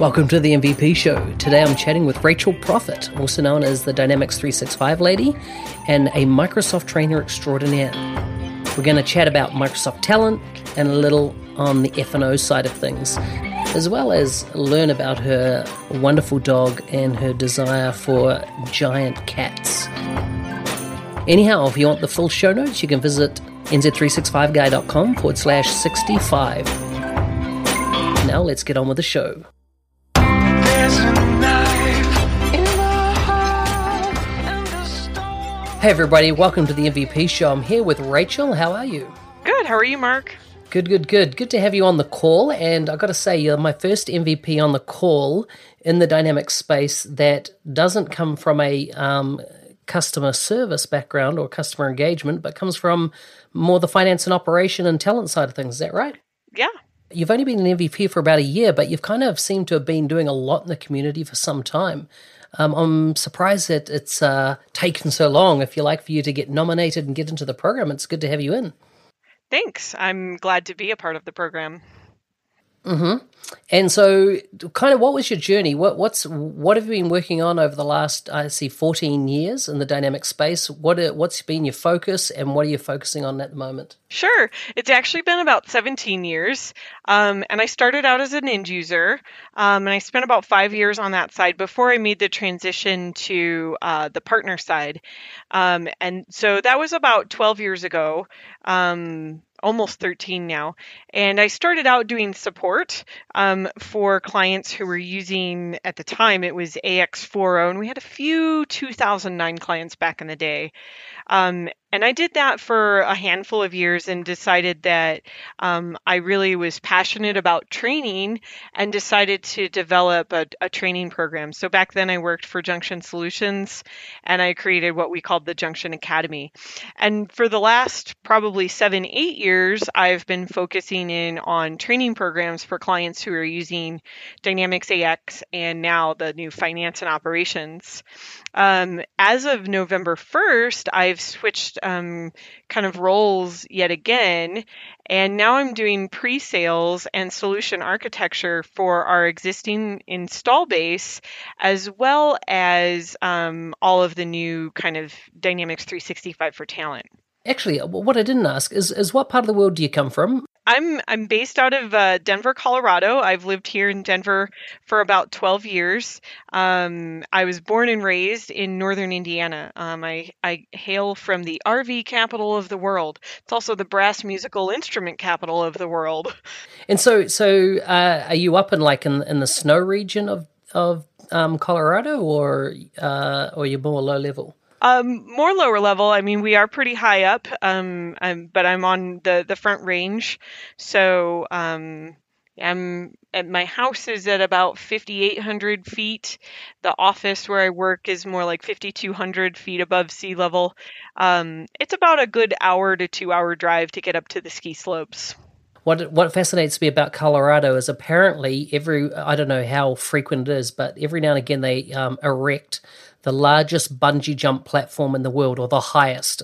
Welcome to the MVP show. Today I'm chatting with Rachel Profit, also known as the Dynamics 365 lady and a Microsoft trainer extraordinaire. We're going to chat about Microsoft talent and a little on the F&O side of things, as well as learn about her wonderful dog and her desire for giant cats. Anyhow, if you want the full show notes, you can visit nz365guy.com forward slash 65. Now let's get on with the show. Hey everybody, welcome to the MVP show. I'm here with Rachel. How are you? Good. How are you, Mark? Good, good, good. Good to have you on the call. And I got to say, you're my first MVP on the call in the dynamic space that doesn't come from a um, customer service background or customer engagement, but comes from more the finance and operation and talent side of things. Is that right? Yeah. You've only been an MVP for about a year, but you've kind of seemed to have been doing a lot in the community for some time. Um, I'm surprised that it's uh, taken so long, if you like, for you to get nominated and get into the program. It's good to have you in. Thanks. I'm glad to be a part of the program. Mm-hmm. And so, kind of, what was your journey? What what's what have you been working on over the last I see fourteen years in the dynamic space? What are, what's been your focus, and what are you focusing on at the moment? Sure, it's actually been about seventeen years, um, and I started out as an end user, um, and I spent about five years on that side before I made the transition to uh, the partner side, um, and so that was about twelve years ago. Almost 13 now. And I started out doing support um, for clients who were using, at the time, it was AX40, and we had a few 2009 clients back in the day. Um, and I did that for a handful of years and decided that um, I really was passionate about training and decided to develop a, a, training program. So back then I worked for Junction Solutions and I created what we called the Junction Academy. And for the last probably seven, eight years, I've been focusing in on training programs for clients who are using Dynamics AX and now the new finance and operations. Um, as of November 1st, I've switched um, kind of roles yet again, and now I'm doing pre sales and solution architecture for our existing install base, as well as um, all of the new kind of Dynamics 365 for talent. Actually, what I didn't ask is, is what part of the world do you come from? I'm I'm based out of uh, Denver, Colorado. I've lived here in Denver for about 12 years. Um, I was born and raised in northern Indiana. Um, I I hail from the RV capital of the world. It's also the brass musical instrument capital of the world. And so so uh, are you up in like in in the snow region of of um, Colorado, or uh, or you're more low level? Um, more lower level. I mean, we are pretty high up, um, I'm, but I'm on the the front range, so um, I'm my house is at about 5,800 feet. The office where I work is more like 5,200 feet above sea level. Um, it's about a good hour to two hour drive to get up to the ski slopes. What what fascinates me about Colorado is apparently every I don't know how frequent it is, but every now and again they um, erect the largest bungee jump platform in the world, or the highest.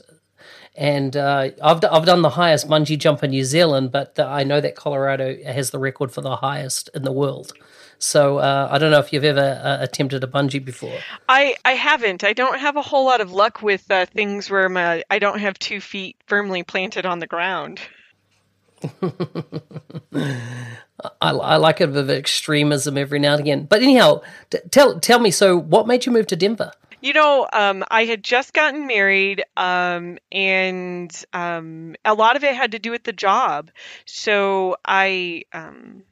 And uh, I've I've done the highest bungee jump in New Zealand, but uh, I know that Colorado has the record for the highest in the world. So uh, I don't know if you've ever uh, attempted a bungee before. I, I haven't. I don't have a whole lot of luck with uh, things where my I don't have two feet firmly planted on the ground. I, I, like a bit of extremism every now and again. But anyhow, t- tell tell me. So, what made you move to Denver? You know, um, I had just gotten married, um, and um, a lot of it had to do with the job. So I. Um,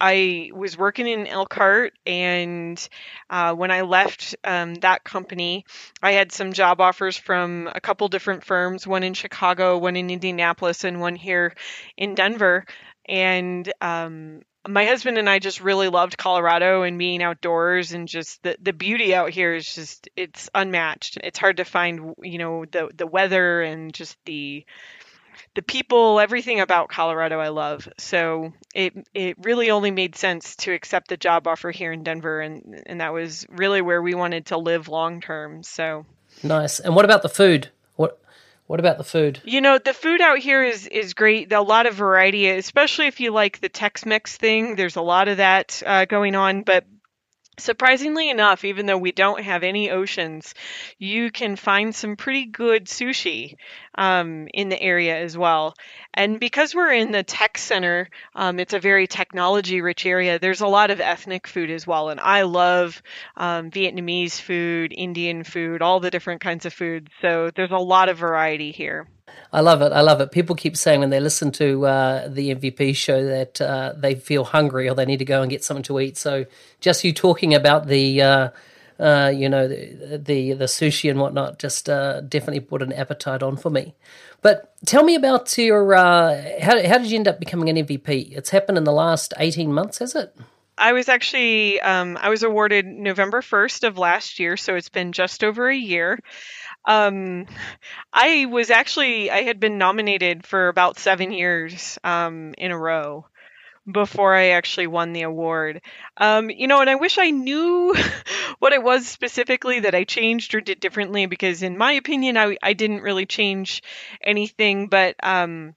I was working in Elkhart, and uh, when I left um, that company, I had some job offers from a couple different firms one in Chicago, one in Indianapolis, and one here in Denver and um, my husband and I just really loved Colorado and being outdoors and just the, the beauty out here is just it's unmatched. It's hard to find, you know, the the weather and just the the people, everything about Colorado I love. So it it really only made sense to accept the job offer here in Denver and and that was really where we wanted to live long term. So Nice. And what about the food? What what about the food? You know, the food out here is is great. A lot of variety, especially if you like the Tex-Mex thing. There's a lot of that uh, going on, but Surprisingly enough, even though we don't have any oceans, you can find some pretty good sushi um, in the area as well. And because we're in the tech center, um, it's a very technology rich area. There's a lot of ethnic food as well. And I love um, Vietnamese food, Indian food, all the different kinds of food. So there's a lot of variety here. I love it. I love it. People keep saying when they listen to uh, the MVP show that uh, they feel hungry or they need to go and get something to eat. So just you talking about the, uh, uh you know, the, the, the sushi and whatnot, just uh, definitely put an appetite on for me. But tell me about your uh, how how did you end up becoming an MVP? It's happened in the last eighteen months, has it? I was actually um, I was awarded November first of last year, so it's been just over a year. Um, I was actually I had been nominated for about seven years um, in a row before I actually won the award. Um, you know, and I wish I knew what it was specifically that I changed or did differently because, in my opinion, I, I didn't really change anything. But um,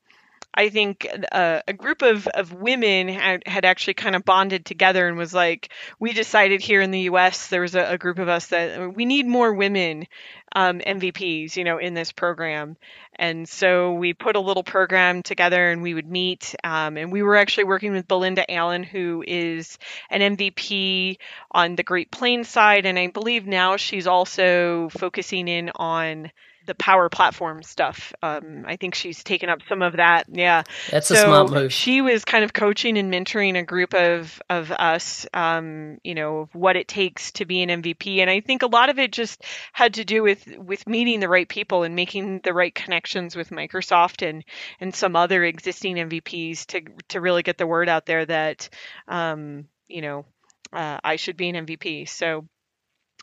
I think uh, a group of, of women had, had actually kind of bonded together and was like, we decided here in the U.S. there was a, a group of us that we need more women um, MVPs, you know, in this program. And so we put a little program together and we would meet. Um, and we were actually working with Belinda Allen, who is an MVP on the Great Plains side. And I believe now she's also focusing in on the power platform stuff. Um, I think she's taken up some of that. Yeah, that's so a smart move. She was kind of coaching and mentoring a group of of us. Um, you know what it takes to be an MVP, and I think a lot of it just had to do with with meeting the right people and making the right connections with Microsoft and and some other existing MVPs to to really get the word out there that um, you know uh, I should be an MVP. So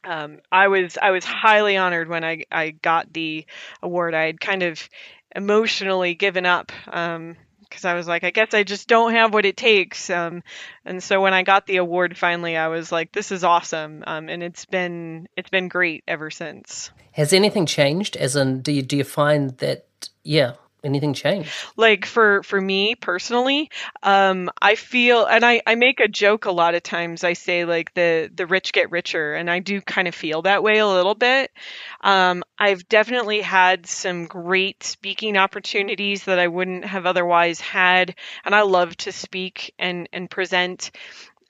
um, I was I was highly honored when I I got the award. I had kind of emotionally given up because um, I was like, I guess I just don't have what it takes. Um, and so when I got the award finally, I was like, this is awesome. Um, and it's been it's been great ever since. Has anything changed? As in, do you do you find that yeah anything change like for for me personally um i feel and i i make a joke a lot of times. I say like the the rich get richer and i do kind of feel that way a little bit. Um i've definitely had some great speaking opportunities that i wouldn't have otherwise had and i love to speak and and present.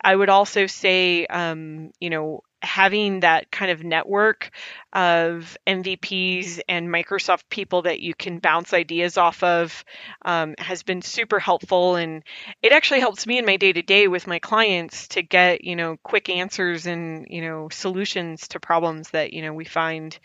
I would also say, um, you know, having that kind of network of MVPs and Microsoft people that you can bounce ideas off of um, has been super helpful, and it actually helps me in my day to day with my clients to get you know quick answers and you know solutions to problems that you know we find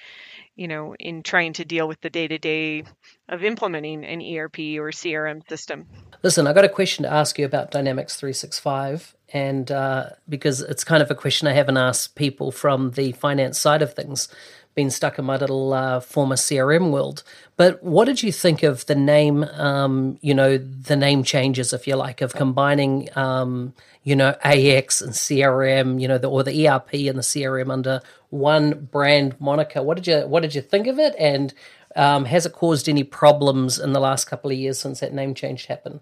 you know in trying to deal with the day to day of implementing an ERP or CRM system. Listen, I got a question to ask you about Dynamics 365 and uh, because it's kind of a question I haven't asked people from the finance side of things, been stuck in my little uh, former CRM world. But what did you think of the name? Um, you know, the name changes, if you like, of combining, um, you know, AX and CRM, you know, the, or the ERP and the CRM under one brand moniker. What did you What did you think of it? And um, has it caused any problems in the last couple of years since that name change happened?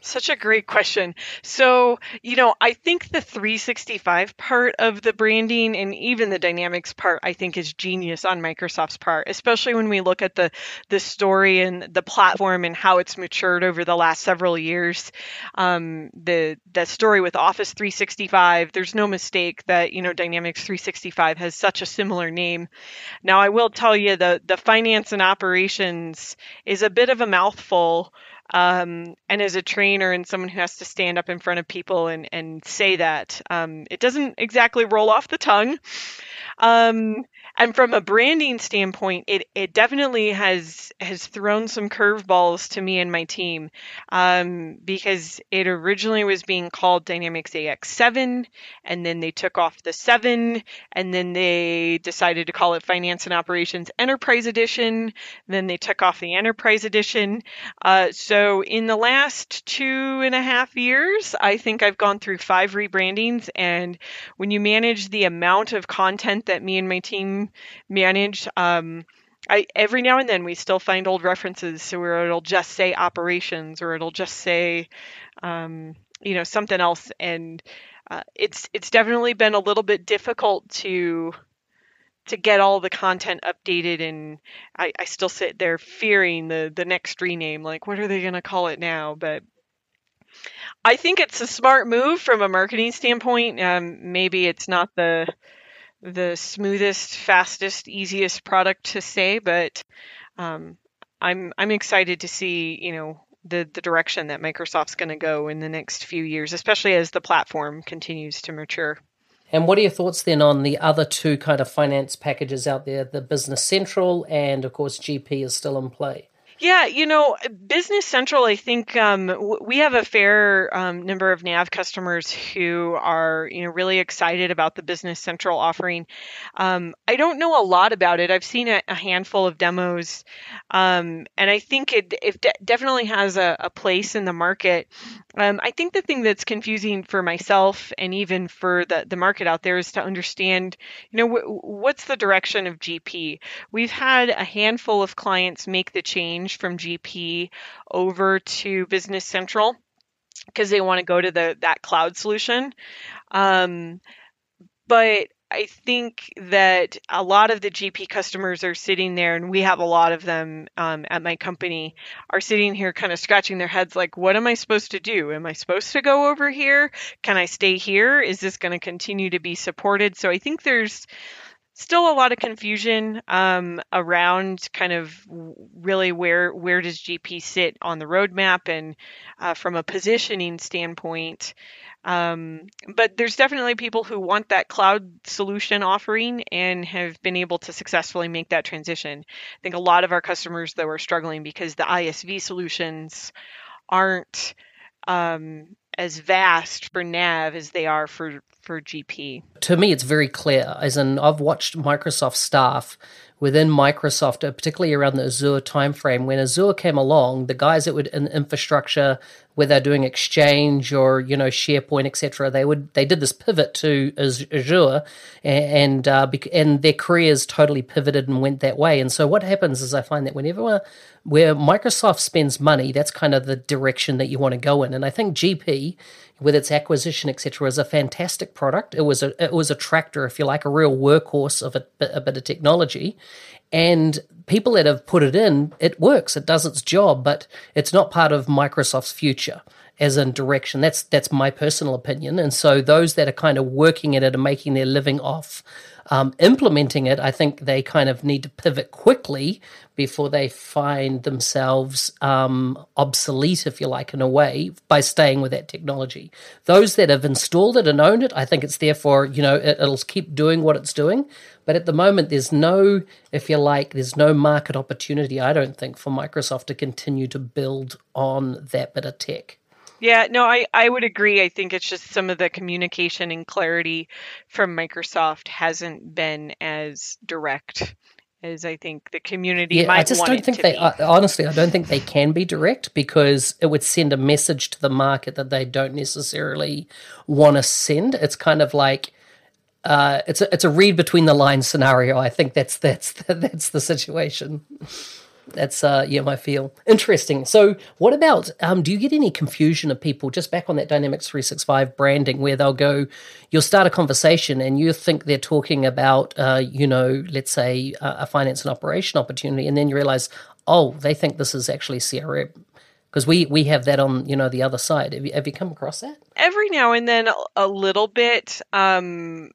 Such a great question. So, you know, I think the 365 part of the branding and even the dynamics part, I think is genius on Microsoft's part, especially when we look at the the story and the platform and how it's matured over the last several years. Um, the the story with Office 365, there's no mistake that you know Dynamics 365 has such a similar name. Now, I will tell you the the finance and operations is a bit of a mouthful. Um, and as a trainer and someone who has to stand up in front of people and, and say that, um, it doesn't exactly roll off the tongue. Um, and from a branding standpoint, it, it definitely has has thrown some curveballs to me and my team um, because it originally was being called Dynamics AX7, and then they took off the 7, and then they decided to call it Finance and Operations Enterprise Edition. Then they took off the Enterprise Edition. Uh, so in the last two and a half years, I think I've gone through five rebrandings, and when you manage the amount of content that me and my team manage, um, I every now and then we still find old references, so where it'll just say operations or it'll just say, um, you know, something else, and uh, it's it's definitely been a little bit difficult to to get all the content updated. And I, I still sit there fearing the the next rename like what are they going to call it now? But I think it's a smart move from a marketing standpoint. Um, maybe it's not the the smoothest, fastest, easiest product to say, but um, I'm I'm excited to see you know the the direction that Microsoft's going to go in the next few years, especially as the platform continues to mature. And what are your thoughts then on the other two kind of finance packages out there, the Business Central and of course GP is still in play? Yeah, you know, Business Central, I think um, we have a fair um, number of NAV customers who are, you know, really excited about the Business Central offering. Um, I don't know a lot about it. I've seen a, a handful of demos, um, and I think it, it de- definitely has a, a, place in the market. Um, I think the thing that's confusing for myself and even for the, the market out there is to understand, you know, what's the direction of GP. We've had a handful of clients make the change from GP over to Business Central because they want to go to the that cloud solution. Um, but I think that a lot of the GP customers are sitting there, and we have a lot of them um, at my company, are sitting here kind of scratching their heads like, what am I supposed to do? Am I supposed to go over here? Can I stay here? Is this going to continue to be supported? So I think there's still a lot of confusion um, around kind of really where where does GP sit on the roadmap and uh, from a positioning standpoint. Um, but there's definitely people who want that cloud solution offering and have been able to successfully make that transition. I think a lot of our customers though are struggling because the ISV solutions aren't um, as vast for nav as they are for for GP. To me, it's very clear. As in, I've watched Microsoft staff within Microsoft, uh, particularly around the Azure timeframe. When Azure came along, the guys that would in infrastructure, whether they're doing Exchange or you know SharePoint, etc., they would they did this pivot to Azure, and uh, and their careers totally pivoted and went that way. And so what happens is I find that whenever where Microsoft spends money, that's kind of the direction that you want to go in. And I think GP, with its acquisition, etc., is a fantastic product. It was a it was a tractor, if you like, a real workhorse of a, a bit of technology. And people that have put it in, it works. It does its job, but it's not part of Microsoft's future as in direction. That's that's my personal opinion. And so those that are kind of working at it and making their living off um, implementing it, I think they kind of need to pivot quickly before they find themselves um, obsolete, if you like, in a way, by staying with that technology. Those that have installed it and owned it, I think it's therefore, you know, it, it'll keep doing what it's doing. But at the moment, there's no, if you like, there's no market opportunity, I don't think, for Microsoft to continue to build on that bit of tech. Yeah, no, I, I would agree. I think it's just some of the communication and clarity from Microsoft hasn't been as direct as I think the community yeah, I just don't think they honestly I don't think they can be direct because it would send a message to the market that they don't necessarily want to send. It's kind of like uh, it's a it's a read between the lines scenario. I think that's that's that's the situation that's uh, yeah my feel. Interesting. So what about um, do you get any confusion of people just back on that dynamics 365 branding where they'll go you'll start a conversation and you think they're talking about uh, you know let's say a finance and operation opportunity and then you realize oh they think this is actually crm because we we have that on you know the other side. Have you, have you come across that? Every now and then a little bit um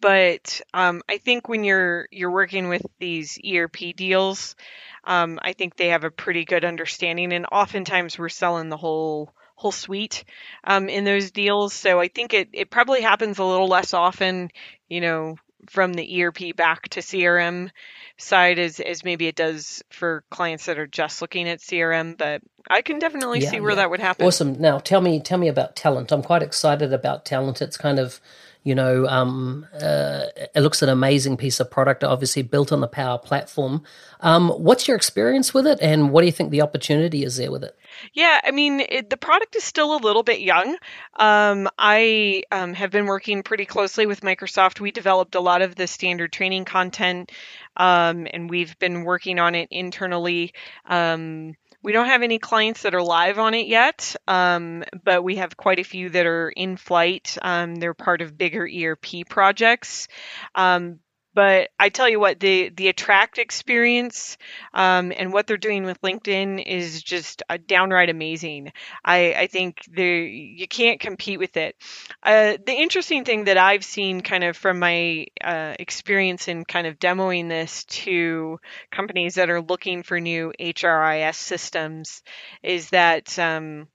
but um, I think when you're you're working with these ERP deals, um, I think they have a pretty good understanding, and oftentimes we're selling the whole whole suite um, in those deals. So I think it it probably happens a little less often, you know, from the ERP back to CRM side as, as maybe it does for clients that are just looking at CRM, but I can definitely Yeah, see where yeah. that would happen. Awesome. Now tell me tell me about talent. I'm quite excited about talent. It's kind of you know, um, uh, it looks an amazing piece of product, obviously built on the Power Platform. Um, what's your experience with it, and what do you think the opportunity is there with it? Yeah, I mean, it, the product is still a little bit young. Um, I um, have been working pretty closely with Microsoft. We developed a lot of the standard training content, um, and we've been working on it internally. Um, we don't have any clients that are live on it yet, um, but we have quite a few that are in flight. Um, they're part of bigger ERP projects. Um, but I tell you what, the the Attract experience um, and what they're doing with LinkedIn is just uh, downright amazing. I, I think you can't compete with it. Uh, the interesting thing that I've seen, kind of from my uh, experience in kind of demoing this to companies that are looking for new HRIS systems, is that um,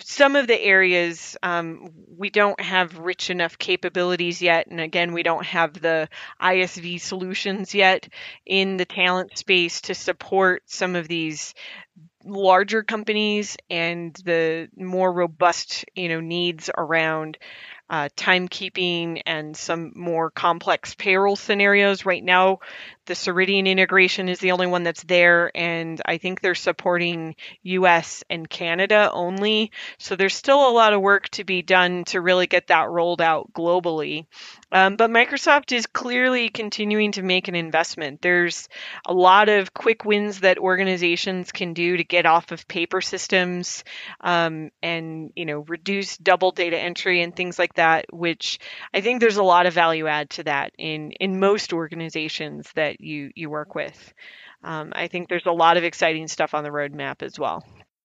some of the areas um, we don't have rich enough capabilities yet and again we don't have the isv solutions yet in the talent space to support some of these larger companies and the more robust you know needs around uh, timekeeping and some more complex payroll scenarios. Right now, the Ceridian integration is the only one that's there, and I think they're supporting US and Canada only. So there's still a lot of work to be done to really get that rolled out globally. Um, but Microsoft is clearly continuing to make an investment. There's a lot of quick wins that organizations can do to get off of paper systems um, and you know reduce double data entry and things like that. Which I think there's a lot of value add to that in in most organizations that you you work with. Um, I think there's a lot of exciting stuff on the roadmap as well.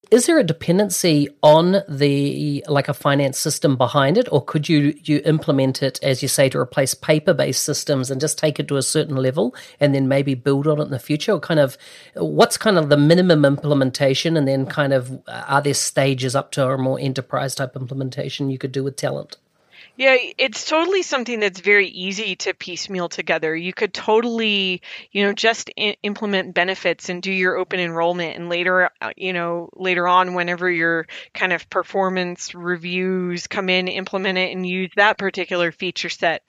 Is there a dependency on the like a finance system behind it, or could you you implement it as you say to replace paper based systems and just take it to a certain level and then maybe build on it in the future? Or kind of what's kind of the minimum implementation, and then kind of are there stages up to a more enterprise type implementation you could do with talent? Yeah, it's totally something that's very easy to piecemeal together. You could totally, you know, just I- implement benefits and do your open enrollment and later, uh, you know, later on whenever your kind of performance reviews come in, implement it and use that particular feature set.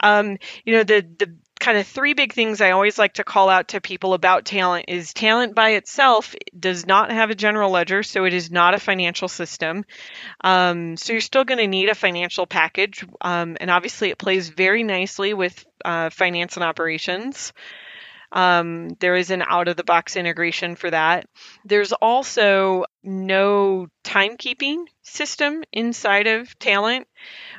Um, you know, the the kind of three big things I always like to call out to people about talent is talent by itself does not have a general ledger, so it is not a financial system. Um, so you're still going to need a financial package, um, and obviously it plays very nicely with uh, finance and operations. Um, there is an out of the box integration for that. There's also no timekeeping system inside of Talent,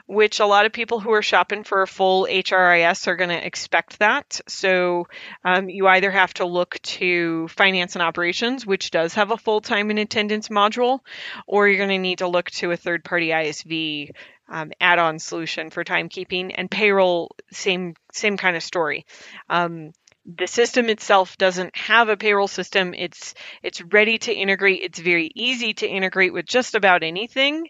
which a lot of people who are shopping for a full HRIS are going to expect that. So um, you either have to look to finance and operations, which does have a full time and attendance module, or you're going to need to look to a third party ISV um, add-on solution for timekeeping and payroll. Same same kind of story. Um, the system itself doesn't have a payroll system. It's it's ready to integrate. It's very easy to integrate with just about anything.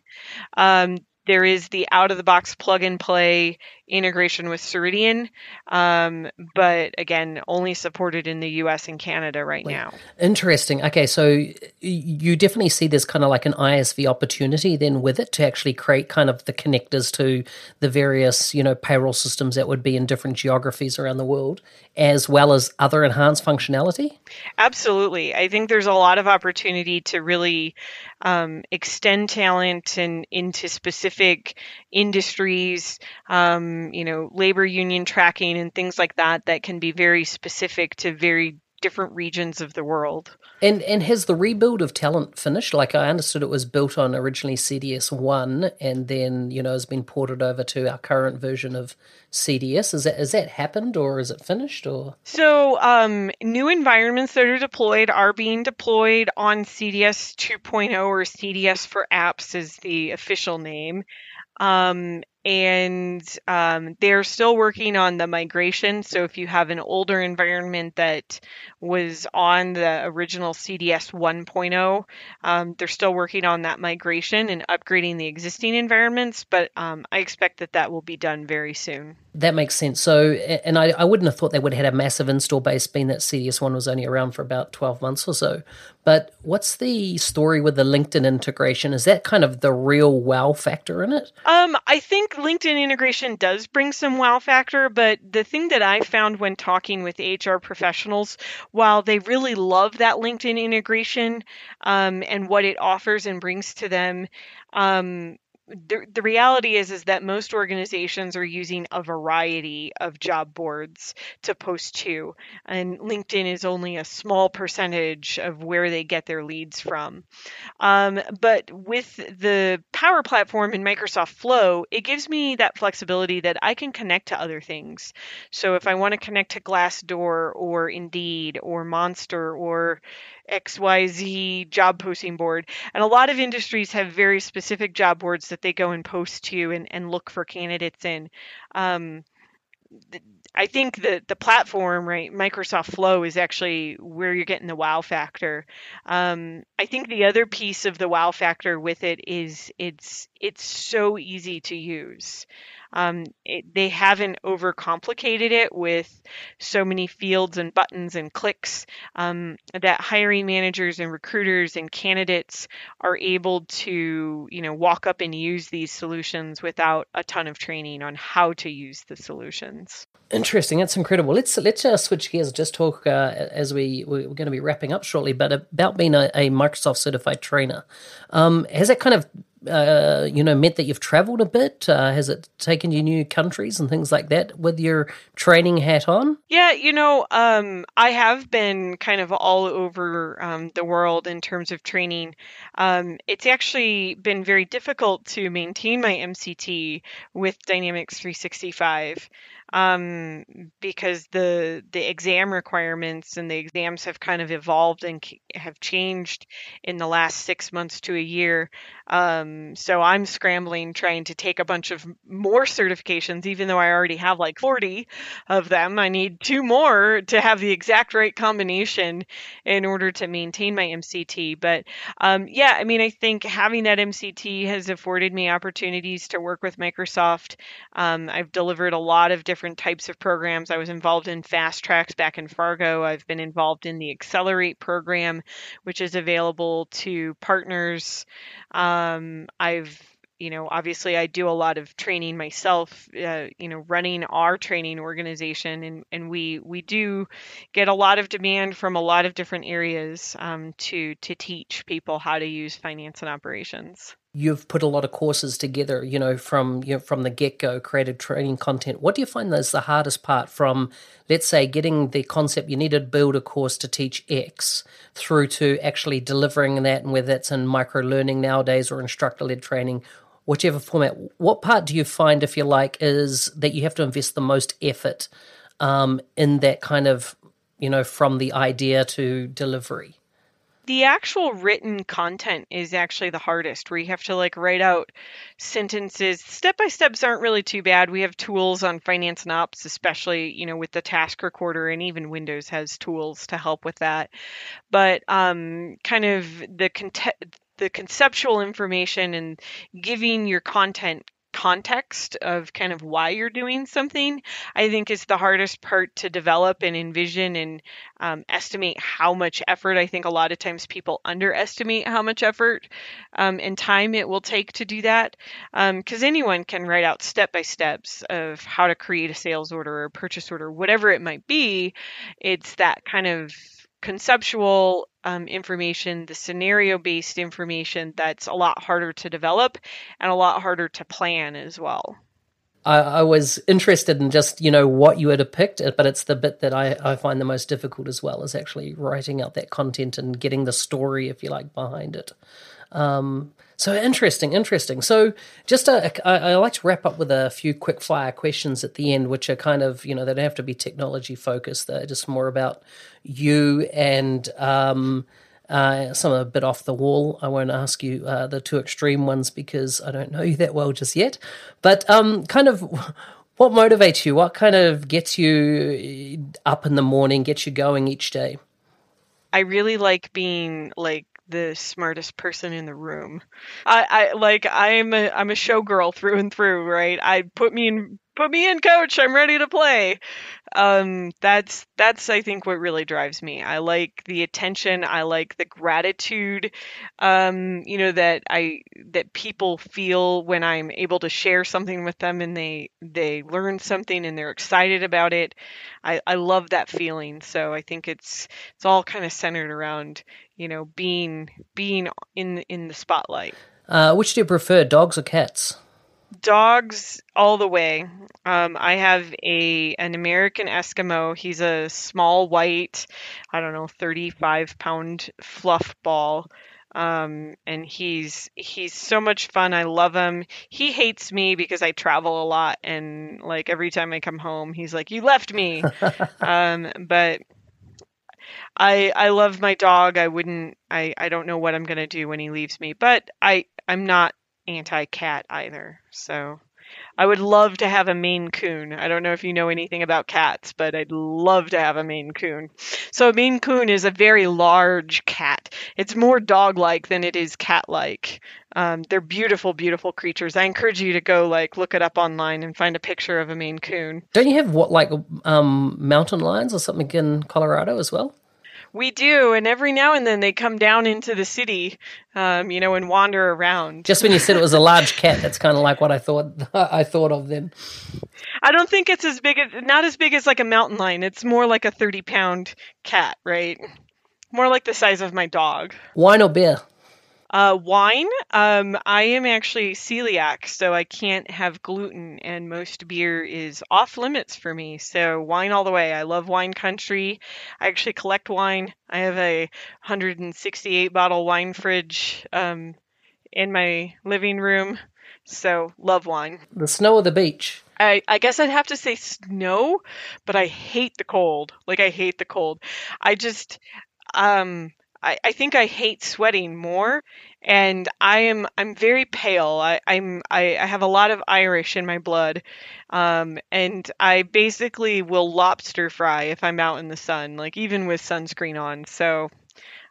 Um, there is the out of the box plug and play integration with Ceridian, um, but again, only supported in the US and Canada right now. Interesting. Okay, so you definitely see there's kind of like an ISV opportunity then with it to actually create kind of the connectors to the various, you know, payroll systems that would be in different geographies around the world, as well as other enhanced functionality. Absolutely. I think there's a lot of opportunity to really um, extend talent and into specific industries, um, you know, labor union tracking and things like that that can be very specific to very different regions of the world. And and has the rebuild of talent finished? Like I understood it was built on originally CDS one and then, you know, has been ported over to our current version of CDS. Is that has that happened or is it finished or So, um, new environments that are deployed are being deployed on CDS 2.0 or CDS for apps is the official name. Um, and um, they're still working on the migration. So if you have an older environment that was on the original CDS 1.0, um, they're still working on that migration and upgrading the existing environments. But um, I expect that that will be done very soon. That makes sense. So, and I, I wouldn't have thought they would have had a massive install base, being that CDS1 was only around for about 12 months or so. But what's the story with the LinkedIn integration? Is that kind of the real wow factor in it? Um, I think LinkedIn integration does bring some wow factor, but the thing that I found when talking with HR professionals, while they really love that LinkedIn integration um, and what it offers and brings to them, um, the, the reality is is that most organizations are using a variety of job boards to post to and linkedin is only a small percentage of where they get their leads from um, but with the power platform in microsoft flow it gives me that flexibility that i can connect to other things so if i want to connect to glassdoor or indeed or monster or XYZ job posting board. And a lot of industries have very specific job boards that they go and post to and, and look for candidates in. Um, I think that the platform, right, Microsoft Flow is actually where you're getting the wow factor. Um, I think the other piece of the wow factor with it is it's it's so easy to use. Um, it, they haven't overcomplicated it with so many fields and buttons and clicks um, that hiring managers and recruiters and candidates are able to, you know, walk up and use these solutions without a ton of training on how to use the solutions. Interesting. That's incredible. Let's let's uh, switch gears. Just talk uh, as we we're going to be wrapping up shortly, but about being a, a Microsoft certified trainer. Um, has that kind of uh, you know, meant that you've traveled a bit? Uh, has it taken you new countries and things like that with your training hat on? Yeah, you know, um, I have been kind of all over um, the world in terms of training. Um, it's actually been very difficult to maintain my MCT with Dynamics 365 um, because the the exam requirements and the exams have kind of evolved and have changed in the last six months to a year. Um, so I'm scrambling trying to take a bunch of more certifications, even though I already have like 40 of them. I need two more to have the exact right combination in order to maintain my MCT. But um, yeah, I mean, I think having that MCT has afforded me opportunities to work with Microsoft. Um, I've delivered a lot of different types of programs. I was involved in Fast Tracks back in Fargo. I've been involved in the Accelerate program, which is available to partners. Um, I've you know obviously i do a lot of training myself uh, you know running our training organization and, and we we do get a lot of demand from a lot of different areas um, to to teach people how to use finance and operations you've put a lot of courses together you know from you know, from the get-go created training content. What do you find is the hardest part from let's say getting the concept you need to build a course to teach x through to actually delivering that and whether that's in micro learning nowadays or instructor-led training whichever format. What part do you find if you like is that you have to invest the most effort um, in that kind of you know from the idea to delivery the actual written content is actually the hardest. Where you have to like write out sentences. Step by steps aren't really too bad. We have tools on finance and ops especially you know with the task recorder and even windows has tools to help with that. But um, kind of the content the conceptual information and giving your content context of kind of why you're doing something, I think is the hardest part to develop and envision and um, estimate how much effort. I think a lot of times people underestimate how much effort um, and time it will take to do that because um, anyone can write out step by steps of how to create a sales order or purchase order, whatever it might be. It's that kind of conceptual um, information, the scenario based information that's a lot harder to develop and a lot harder to plan as well. I, I, was interested in just, you know, what you had picked, but it's the bit that I, I find the most difficult as well, is actually writing out that content and getting the story, if you like, behind it. Um, so interesting, interesting. So just a, I, like to wrap up with a few quick fire questions at the end, which are kind of you know they don't have to be technology focused. They're just more about you and um, Uh, some are a bit off the wall. I won't ask you uh, the two extreme ones because I don't know you that well just yet. But um, kind of what motivates you? What kind of gets you up in the morning, gets you going each day? I really like being like the smartest person in the room. I, I like I'm a I'm a showgirl through and through, right? I put me in put me in coach i'm ready to play um, that's that's i think what really drives me. I like the attention. I like the gratitude um, you know that i that people feel when i'm able to share something with them and they they learn something and they're excited about it. I i love that feeling. So i think it's it's all kind of centered around you know being being in in the spotlight. Uh, which do you prefer dogs or cats dogs all the way. Um, I have a an American Eskimo. He's a small white, I don't know, 35 pound fluff ball. Um, and he's he's so much fun. I love him. He hates me because I travel a lot, and like every time I come home, he's like, "You left me." um, but I I love my dog. I wouldn't. I I don't know what I'm gonna do when he leaves me, but I I'm not anti cat either. So I would love to have a Maine Coon. I don't know if you know anything about cats, but I'd love to have a Maine Coon. So a Maine Coon is a very large cat. It's more dog-like than it is cat-like. Um, they're beautiful, beautiful creatures. I encourage you to go like look it up online and find a picture of a Maine Coon. Don't you have what like um, mountain lions or something in Colorado as well? We do, and every now and then they come down into the city, um, you know, and wander around. Just when you said it was a large cat, that's kind of like what I thought. I thought of then. I don't think it's as big as not as big as like a mountain lion. It's more like a thirty pound cat, right? More like the size of my dog. Wine or beer? Uh, wine. Um, I am actually celiac, so I can't have gluten, and most beer is off limits for me. So wine all the way. I love wine country. I actually collect wine. I have a 168 bottle wine fridge um, in my living room. So love wine. The snow or the beach? I, I guess I'd have to say snow, but I hate the cold. Like I hate the cold. I just um I, I think I hate sweating more and I am I'm very pale. I, I'm I, I have a lot of Irish in my blood. Um, and I basically will lobster fry if I'm out in the sun, like even with sunscreen on. So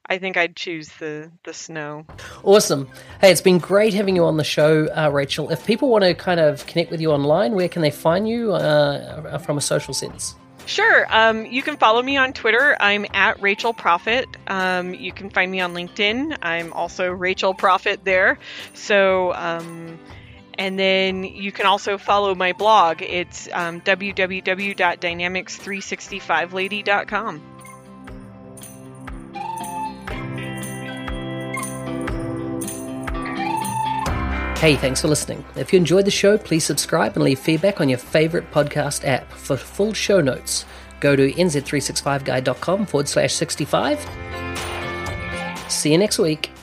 I think I'd choose the the snow. Awesome. Hey, it's been great having you on the show, uh, Rachel. If people want to kind of connect with you online, where can they find you uh, from a social sense? Sure. Um, you can follow me on Twitter. I'm at Rachel Profit. Um, you can find me on LinkedIn. I'm also Rachel Profit there. So, um, and then you can also follow my blog. It's um, www.dynamics365lady.com. Hey, thanks for listening. If you enjoyed the show, please subscribe and leave feedback on your favorite podcast app. For full show notes, go to nz365guy.com forward slash 65. See you next week.